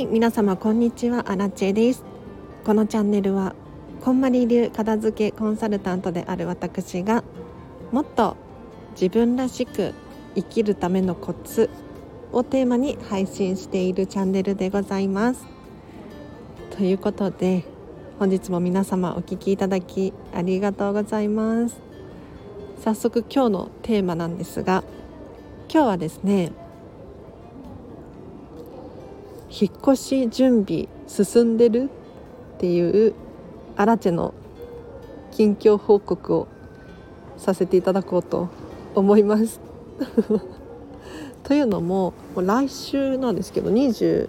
はい皆様こんにちは。アラチェです。このチャンネルはこんまり流片付けコンサルタントである私がもっと自分らしく生きるためのコツをテーマに配信しているチャンネルでございます。ということで本日も皆様お聴きいただきありがとうございます。早速今日のテーマなんですが今日はですね引っ越し準備進んでるっていうアラチェの近況報告をさせていただこうと思います というのも来週なんですけど22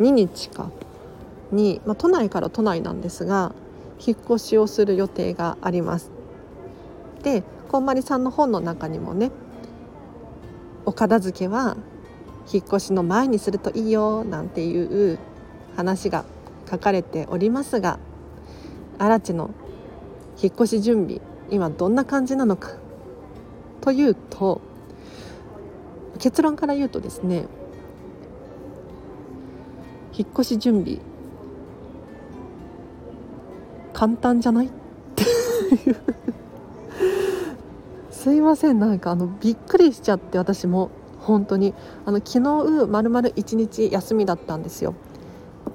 日かに、まあ、都内から都内なんですが引っ越しをする予定があります。でこんまりさんの本の中にもねお片付けは引っ越しの前にするといいよなんていう話が書かれておりますがアラチの引っ越し準備今どんな感じなのかというと結論から言うとですね引っ越し準備簡単じゃない？っていうすいませんなんかあのびっくりしちゃって私も。本当に。あの昨日まるまる1日休みだったんですよ。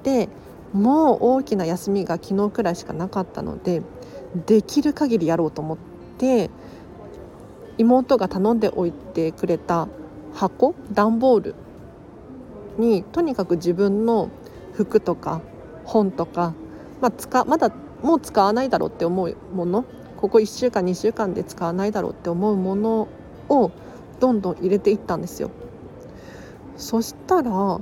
でもう大きな休みが昨日くらいしかなかったのでできる限りやろうと思って妹が頼んでおいてくれた箱段ボールにとにかく自分の服とか本とか、まあ、使まだもう使わないだろうって思うものここ1週間2週間で使わないだろうって思うものをどんどん入れていったんですよ。そしたら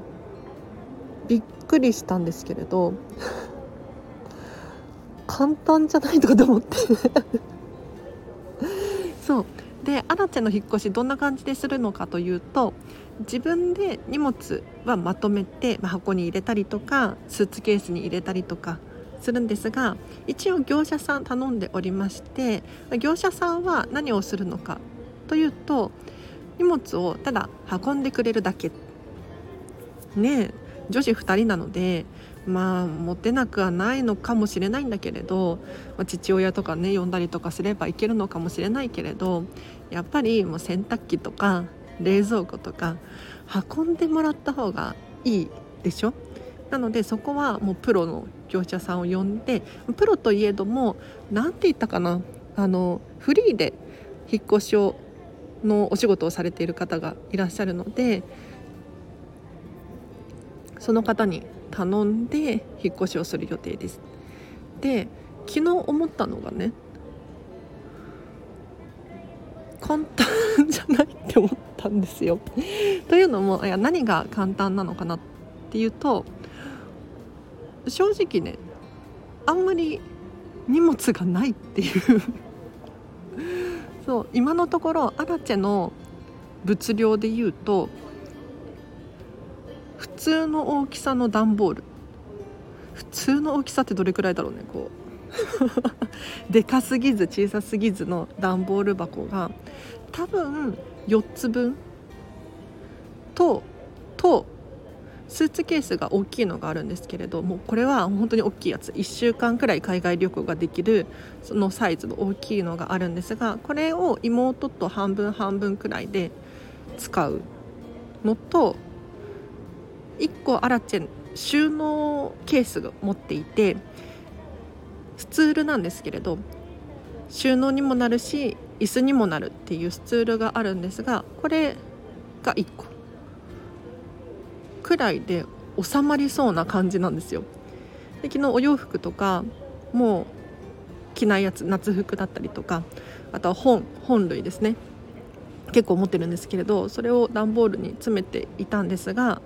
びっくりしたんですけれど 簡単じゃないとかと思って。そう。でアラチェの引っ越しどんな感じでするのかというと自分で荷物はまとめて、まあ、箱に入れたりとかスーツケースに入れたりとかするんですが一応業者さん頼んでおりまして業者さんは何をするのかというと荷物をただ運んでくれるだけ。ね女子2人なのでまあ持てなくはないのかもしれないんだけれど、まあ、父親とかね呼んだりとかすればいけるのかもしれないけれどやっぱりもう洗濯機とか冷蔵庫とか運んでもらった方がいいでしょ？なのでそこはもうプロの業者さんを呼んでプロといえども何て言ったかな？あのフリーで引っ越しをのお仕事をされている方がいらっしゃるのでその方に頼んで引っ越しをする予定です。で昨日思ったのがね簡単じゃないって思ったんですよ。というのもいや何が簡単なのかなっていうと正直ねあんまり荷物がないっていうそう今のところアラチェの物量でいうと普通の大きさの段ボール。普通の大きさってどれくらいだろうねこう。でかすぎず小さすぎずの段ボール箱が多分4つ分ととスーツケースが大きいのがあるんですけれどもこれは本当に大きいやつ。1週間くらい海外旅行ができるそのサイズの大きいのがあるんですがこれを妹と半分半分くらいで使うのと1個アラチェン収納ケースが持っていてスツールなんですけれど収納にもなるし椅子にもなるっていうスツールがあるんですがこれが1個。くらいで収まりそうな感じなんですよ。で昨日お洋服とかもう着ないやつ夏服だったりとかあとは本本類ですね結構持ってるんですけれどそれを段ボールに詰めていたんですが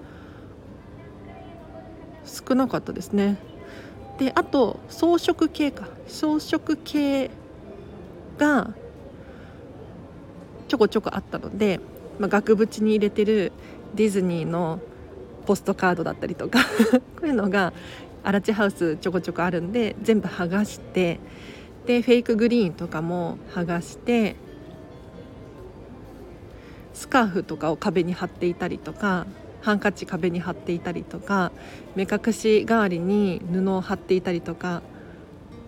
少なかったですね。であと装飾系か装飾系がちょこちょこあったので、まあ、額縁に入れてるディズニーのポストカードだったりとか。こういうのがアラチハウスちょこちょこあるんで全部剥がしてでフェイクグリーンとかも剥がしてスカーフとかを壁に貼っていたりとかハンカチ壁に貼っていたりとか目隠し代わりに布を貼っていたりとか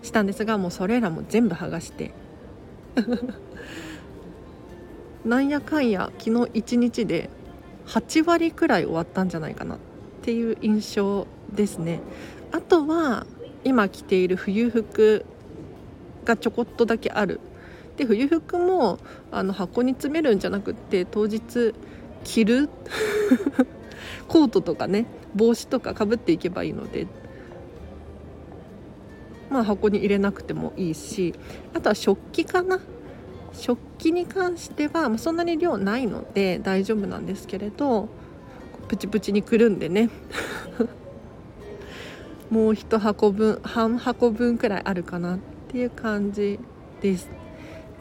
したんですがもうそれらも全部剥がして。なんやかんや昨日一日で8割くらい終わったんじゃないかなっていう印象ですね。あとは今着ている冬服がちょこっとだけある。で冬服もあの箱に詰めるんじゃなくって当日着る コートとかね帽子とかかぶっていけばいいので。まあ箱に入れなくてもいいしあとは食器かな。食器に関してはそんなに量ないので大丈夫なんですけれどプチプチにくるんでね。もう1箱分半箱分くらいあるかなっていう感じです。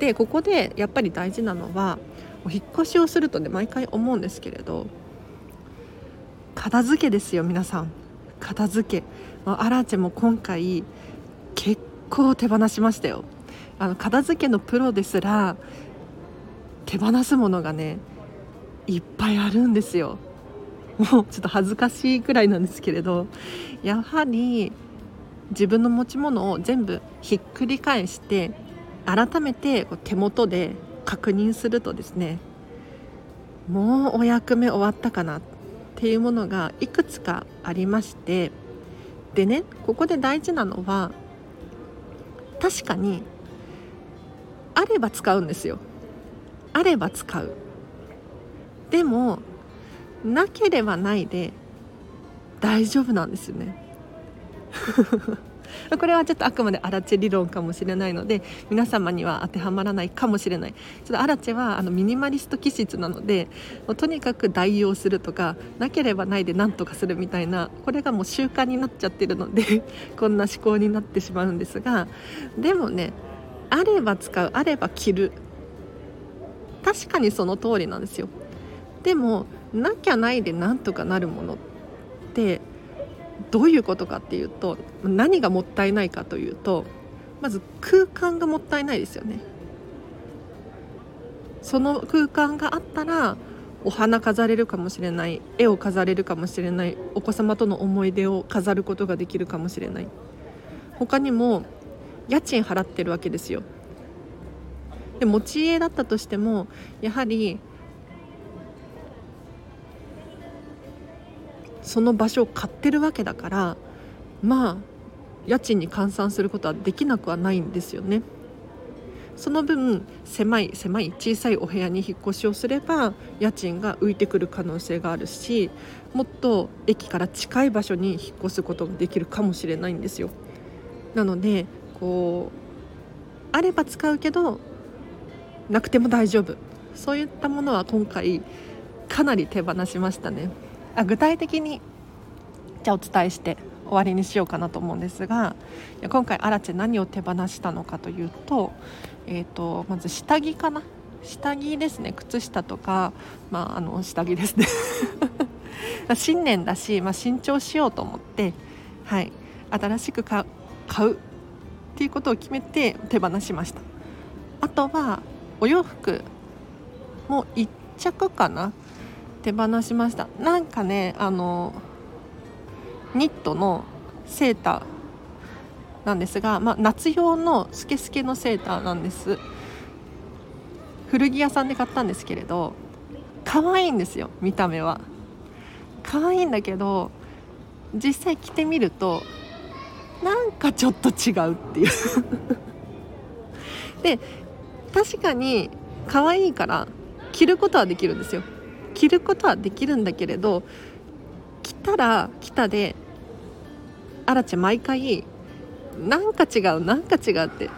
でここでやっぱり大事なのはお引越しをするとね毎回思うんですけれど片付けですよ皆さん。片付け。アラチェも今回結構手放しましたよ。あの片付けのプロですら手放すものがねいっぱいあるんですよ。もうちょっと恥ずかしいくらいなんですけれどやはり自分の持ち物を全部ひっくり返して改めて手元で確認するとですねもうお役目終わったかなっていうものがいくつかありまして。でねここで大事なのは確かにあれば使うんですよ。あれば使う。でもなければないで大丈夫なんですよね。これはちょっとあくまでアラチェ理論かもしれないので皆様には当てはまらないかもしれない。ちょっとアラチェはあのミニマリスト気質なのでとにかく代用するとかなければないで何とかするみたいなこれがもう習慣になっちゃってるのでこんな思考になってしまうんですがでもねあれば使うあれば着る。確かにその通りなんですよ。でもなきゃないでなんとかなるものってどういうことかっていうと何がもったいないかというとまず空間がもったいないですよね。その空間があったらお花飾れるかもしれない絵を飾れるかもしれないお子様との思い出を飾ることができるかもしれない。他にも家賃払ってるわけですよで持ち家だったとしてもやはりその場所を買ってるわけだからまあ家賃に換算することはできなくはないんですよね。その分狭い狭い小さいお部屋に引っ越しをすれば家賃が浮いてくる可能性があるしもっと駅から近い場所に引っ越すことができるかもしれないんですよ。なのでこうあれば使うけどなくても大丈夫。そういったものは今回かなり手放しましたね。あ具体的にじゃあお伝えして終わりにしようかなと思うんですが今回アラチェ何を手放したのかというと,、えーと、まず下着かな。下着ですね。靴下とか、まあ、あの下着ですね。新年だし、まあ、新調しようと思って、はい、新しく買うっていうことを決めて手放しました。あとはお洋服も1着かな。手放しました。なんかねあのニットのセーターなんですが、まあ、夏用のスケスケのセーターなんです。古着屋さんで買ったんですけれど可愛いんですよ見た目は。可愛いんだけど実際着てみるとなんかちょっと違うっていう。で確かに可愛いから着ることはできるんですよ。着ることはできるんだけれど着たら着たでアラチェ毎回なんか違うなんか違うって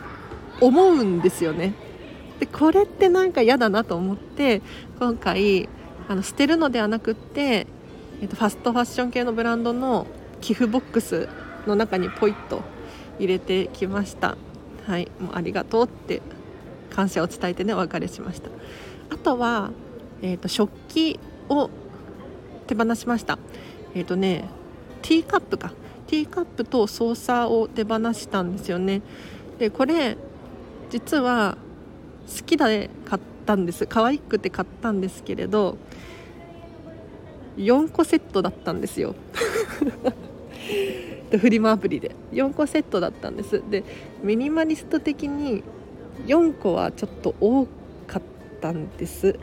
思うんですよね。でこれってなんか嫌だなと思って今回あの捨てるのではなくって、えっと、ファストファッション系のブランドの寄付ボックスの中にポイッと入れてきました。はいもうありがとうって感謝を伝えてねお別れしました。あとはえーと、食器を手放しました。えっ、ー、とねティーカップか。ティーカップとソーサーを手放したんですよね。でこれ実は好きで買ったんです。可愛くて買ったんですけれど4個セットだったんですよ。でフリマアプリで。4個セットだったんです。でミニマリスト的に4個はちょっと多かったんです。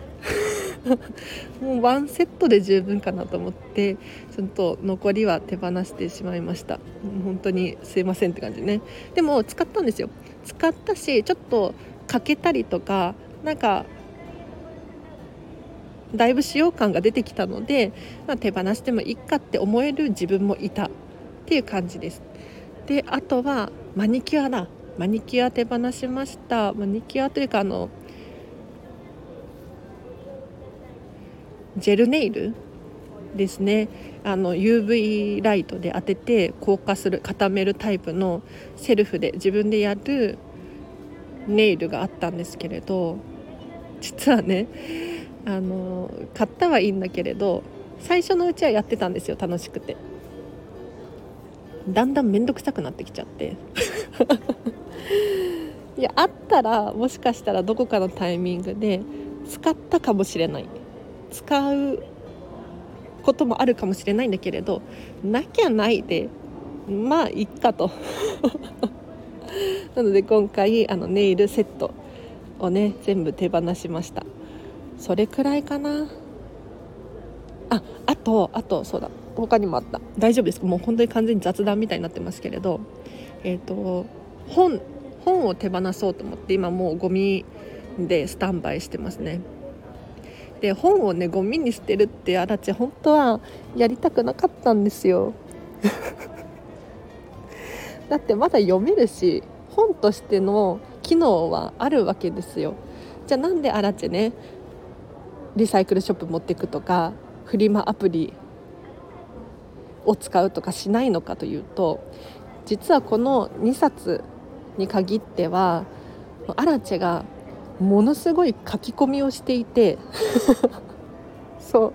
もうワンセットで十分かなと思ってちょっと残りは手放してしまいました。本当にすいませんって感じね。でも使ったんですよ。使ったしちょっとかけたりとかなんかだいぶ使用感が出てきたので、まあ、手放してもいいかって思える自分もいた。っていう感じです。であとはマニキュアだ。マニキュア手放しました。マニキュアというかあのジェルネイルですね。あの UV ライトで当てて硬化する固めるタイプのセルフで自分でやるネイルがあったんですけれど実はねあの買ったはいいんだけれど最初のうちはやってたんですよ楽しくて。だんだん面倒くさくなってきちゃって。いやあったらもしかしたらどこかのタイミングで使ったかもしれない。使うこともあるかもしれないんだけれどなきゃないでまあいっかと。なので今回あのネイルセットをね全部手放しました。それくらいかな。ああとあとそうだ。他にもあった。大丈夫です。もう本当に完全に雑談みたいになってますけれど。えっ、ー、と本本を手放そうと思って今もうゴミでスタンバイしてますね。で本をねゴミに捨てるってあらち本当はやりたくなかったんですよ。だってまだ読めるし本としての機能はあるわけですよ。じゃあなんであらちねリサイクルショップ持ってくとかフリマアプリを使うとかしないのかというと実はこの2冊に限ってはアラチェがものすごい書き込みをしていて そう。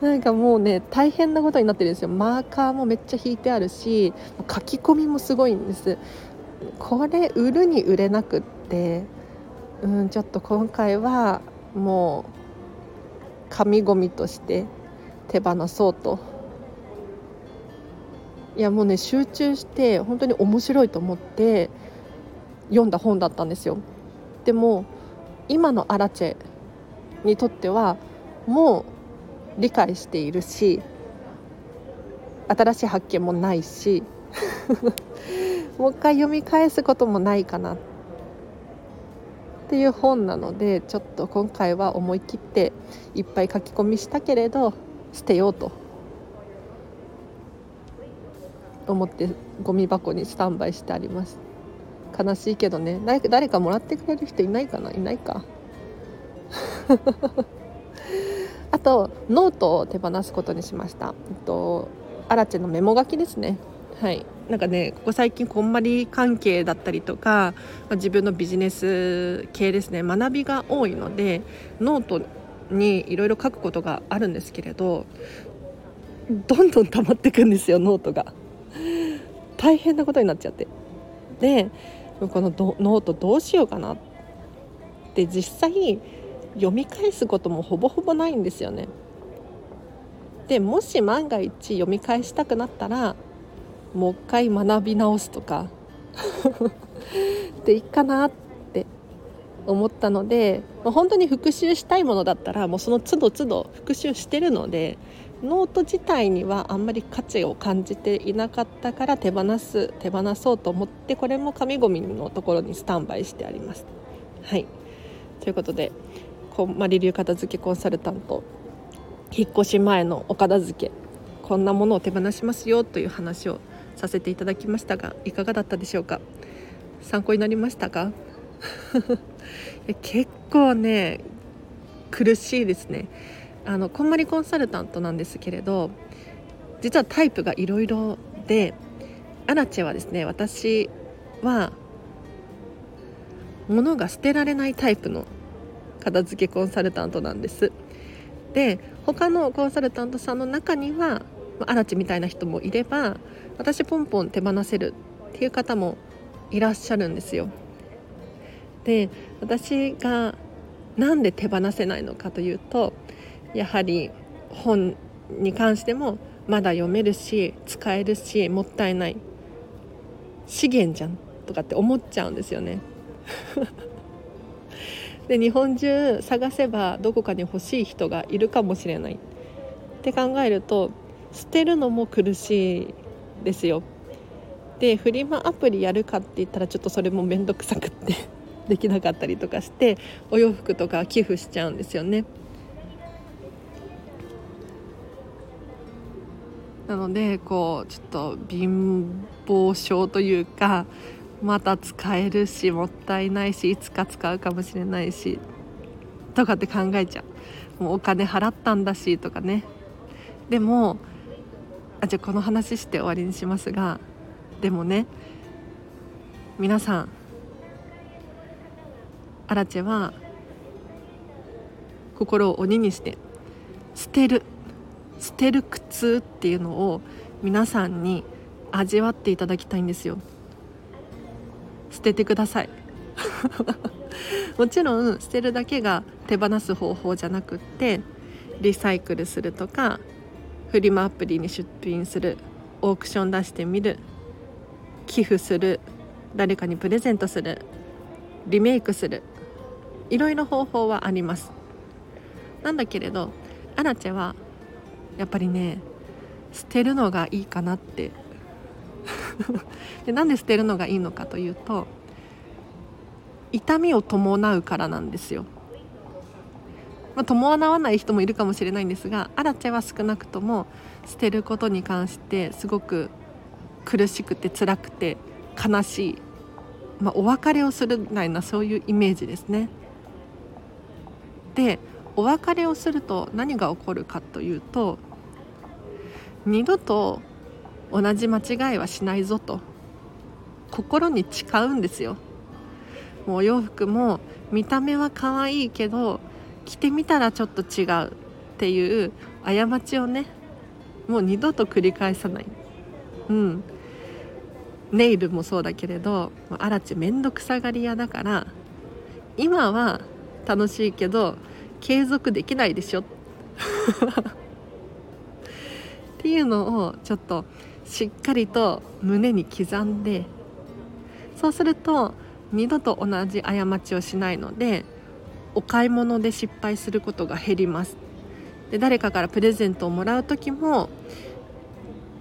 なんかもうね大変なことになってるんですよ。マーカーもめっちゃ引いてあるし書き込みもすごいんです。これ売るに売れなくってうんちょっと今回はもう紙ゴミとして手放そうといやもうね集中して本当に面白いと思って読んだ本だったんですよ。でも今のアラチェにとってはもう理解しているし新しい発見もないし もう一回読み返すこともないかなっていう本なのでちょっと今回は思い切っていっぱい書き込みしたけれど捨てようと思ってゴミ箱にスタンバイしてあります。悲しいけどね。誰かもらってくれる人いないかな？いないか。あとノートを手放すことにしました、えっと、アラチェのメモ書きですね。はい。なんかねここ最近こんまり関係だったりとか、まあ、自分のビジネス系ですね。学びが多いのでノートにいろいろ書くことがあるんですけれどどんどん溜まっていくんですよノートが。大変なことになっちゃって。でこのノートどうしようかな。って実際読み返すこともほぼほぼないんですよね。でもし万が一読み返したくなったらもう一回学び直すとか。でいいかなって思ったので本当に復習したいものだったらもうその都度都度復習してるのでノート自体にはあんまり価値を感じていなかったから手放す手放そうと思ってこれも紙ゴミのところにスタンバイしてあります。はい。ということでこんまり流片付けコンサルタント引っ越し前のお片付けこんなものを手放しますよという話をさせていただきましたがいかがだったでしょうか？参考になりましたか？結構ね苦しいですね。あのこんまりコンサルタントなんですけれど実はタイプがいろいろでアラチェはですね私は物が捨てられないタイプの片付けコンサルタントなんですで他のコンサルタントさんの中にはアラチみたいな人もいれば私ポンポン手放せるっていう方もいらっしゃるんですよ。で私がなんで手放せないのかというとやはり本に関してもまだ読めるし使えるしもったいない資源じゃんとかって思っちゃうんですよね。で日本中探せばどこかに欲しい人がいるかもしれないって考えると捨てるのも苦しいですよ。でフリマアプリやるかって言ったらちょっとそれも面倒くさくって できなかったりとかしてお洋服とか寄付しちゃうんですよね。なのでこうちょっと貧乏症というかまた使えるしもったいないしいつか使うかもしれないしとかって考えちゃう。もうお金払ったんだしとかね。でもあじゃあこの話して終わりにしますがでもね皆さんアラチェは心を鬼にして捨てる。捨てる苦痛っていうのを皆さんに味わっていただきたいんですよ。捨ててください。もちろん捨てるだけが手放す方法じゃなくってリサイクルするとかフリマアプリに出品するオークション出してみる寄付する誰かにプレゼントするリメイクするいろいろ方法はあります。なんだけれどアラチェはやっぱりね捨てるのがいいかなって。でなんで捨てるのがいいのかというと痛みを伴うからなんですよ、まあ、伴わない人もいるかもしれないんですがアラチェは少なくとも捨てることに関してすごく苦しくて辛くて悲しい、まあ、お別れをするみたいなそういうイメージですね。でお別れをすると何が起こるかというと二度と同じ間違いはしないぞと心に誓うんですよ。もうお洋服も見た目は可愛いけど着てみたらちょっと違うっていう過ちをねもう二度と繰り返さない。うん。ネイルもそうだけれどアラチ面倒くさがり屋だから今は楽しいけど継続できないでしょ。っていうのをちょっとしっかりと胸に刻んでそうすると二度と同じ過ちをしないのでお買い物で失敗することが減ります。で誰かからプレゼントをもらう時も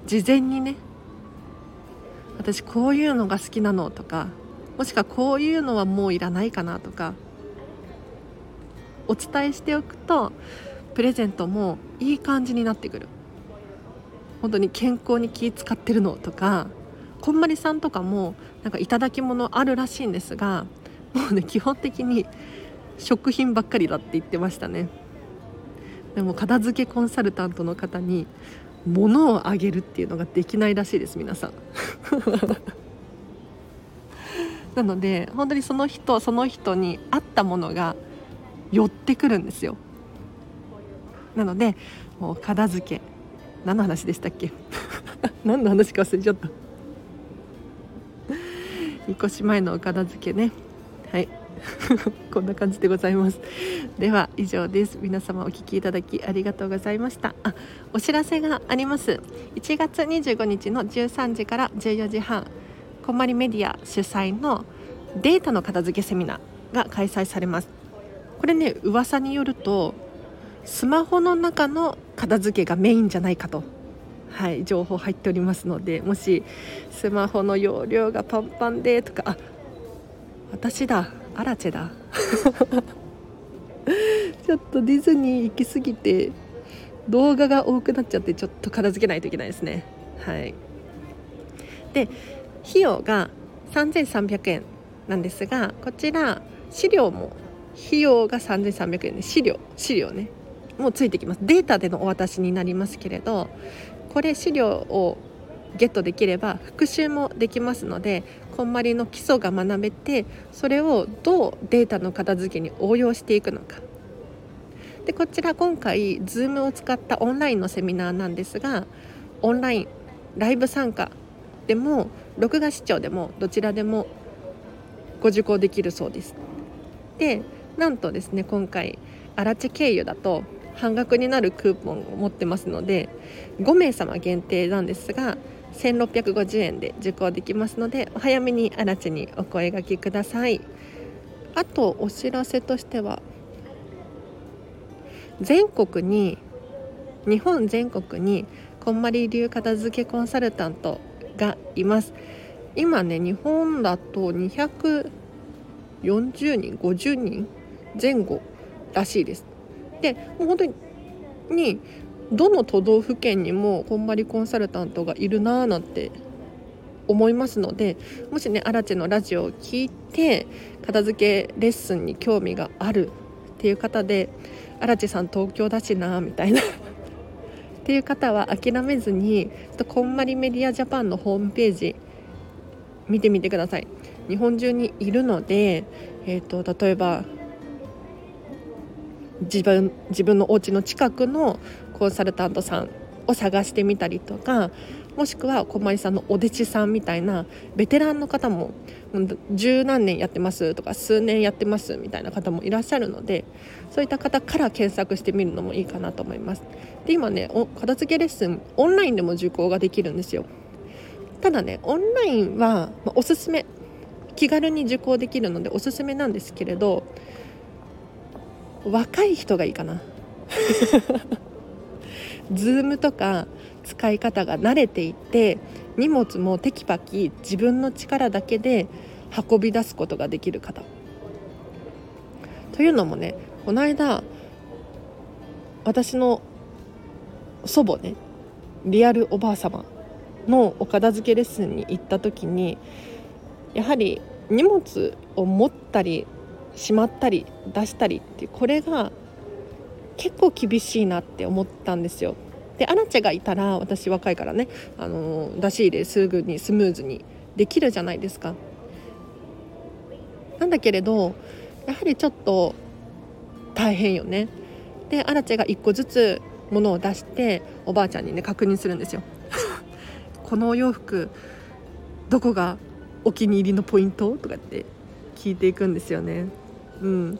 事前にね私こういうのが好きなのとかもしくはこういうのはもういらないかなとかお伝えしておくとプレゼントもいい感じになってくる。本当に健康に気使ってるのとかこんまりさんとかもなんか頂き物あるらしいんですがもうね基本的に食品ばっかりだって言ってましたね。でも片付けコンサルタントの方に物をあげるっていうのができないらしいです皆さん。なので本当にその人その人に合ったものが寄ってくるんですよ。なのでもう片付け。何の話でしたっけ？何の話か忘れちゃった。引っ越し前のお片付けね。はい。こんな感じでございます。では以上です。皆様お聞きいただきありがとうございました。あお知らせがあります。1月25日の13時から14時半こんまりメディア主催のデータの片付けセミナーが開催されます。これね噂によるとスマホの中の片付けがメインじゃないかと。はい情報入っておりますのでもしスマホの容量がパンパンでとかあ私だアラチェだ。ちょっとディズニー行き過ぎて動画が多くなっちゃってちょっと片付けないといけないですね。はい。で費用が3300円なんですがこちら資料も費用が3300円で資料資料ね。もうついてきます。データでのお渡しになりますけれどこれ資料をゲットできれば復習もできますのでこんまりの基礎が学べてそれをどうデータの片付けに応用していくのか。でこちら今回 Zoom を使ったオンラインのセミナーなんですがオンラインライブ参加でも録画視聴でもどちらでもご受講できるそうです。でなんとですね今回アラチェ経由だと半額になるクーポンを持ってますので5名様限定なんですが1650円で受講できますのでお早めにあらちにお声がけください。あとお知らせとしては全国に日本全国にこんまり流片付けコンサルタントがいます。今ね日本だと240人50人前後らしいです。でもう本当にどの都道府県にもこんまりコンサルタントがいるなーなんて思いますのでもしねアラチェのラジオを聞いて片付けレッスンに興味があるっていう方でアラチェさん東京だしなみたいなっていう方は諦めずにこんまりメディアジャパンのホームページ見てみてください。日本中にいるので、えーと、例えば自分自分のお家の近くのコンサルタントさんを探してみたりとかもしくは小森さんのお弟子さんみたいなベテランの方も十何年やってますとか数年やってますみたいな方もいらっしゃるのでそういった方から検索してみるのもいいかなと思います。で今ねお片付けレッスンオンラインでも受講ができるんですよ。ただねオンラインは、まおすすめ。気軽に受講できるのでおすすめなんですけれど若い人がいいかな。Zoom とか使い方が慣れていて荷物もテキパキ自分の力だけで運び出すことができる方。というのもねこの間私の祖母ねリアルおばあ様のお片付けレッスンに行った時にやはり荷物を持ったりしまったり出したりってこれが結構厳しいなって思ったんですよ。でアラチェがいたら私若いからねあの出し入れすぐにスムーズにできるじゃないですか。なんだけれどやはりちょっと大変よね。でアラチェが1個ずつ物を出しておばあちゃんにね確認するんですよ。このお洋服どこがお気に入りのポイント？とかって聞いていくんですよね。うん。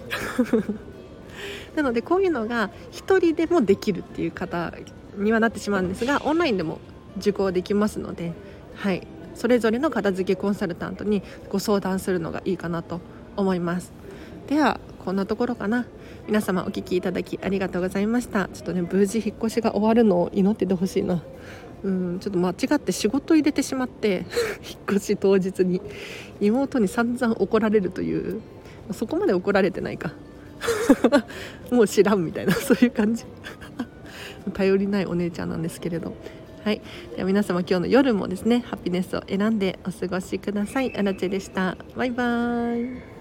なのでこういうのが1人でもできるっていう方にはなってしまうんですがオンラインでも受講できますので、はい、それぞれの片付けコンサルタントにご相談するのがいいかなと思います。ではこんなところかな。皆様お聴きいただきありがとうございました。ちょっとね無事引っ越しが終わるのを祈っててほしいな。うんちょっと間違って仕事入れてしまって 引っ越し当日に妹に散々怒られるというそこまで怒られてないか。もう知らんみたいな そういう感じ。頼りないお姉ちゃんなんですけれど。はい。では皆様今日の夜もですねハピネスを選んでお過ごしください。アラチェでした。バイバーイ。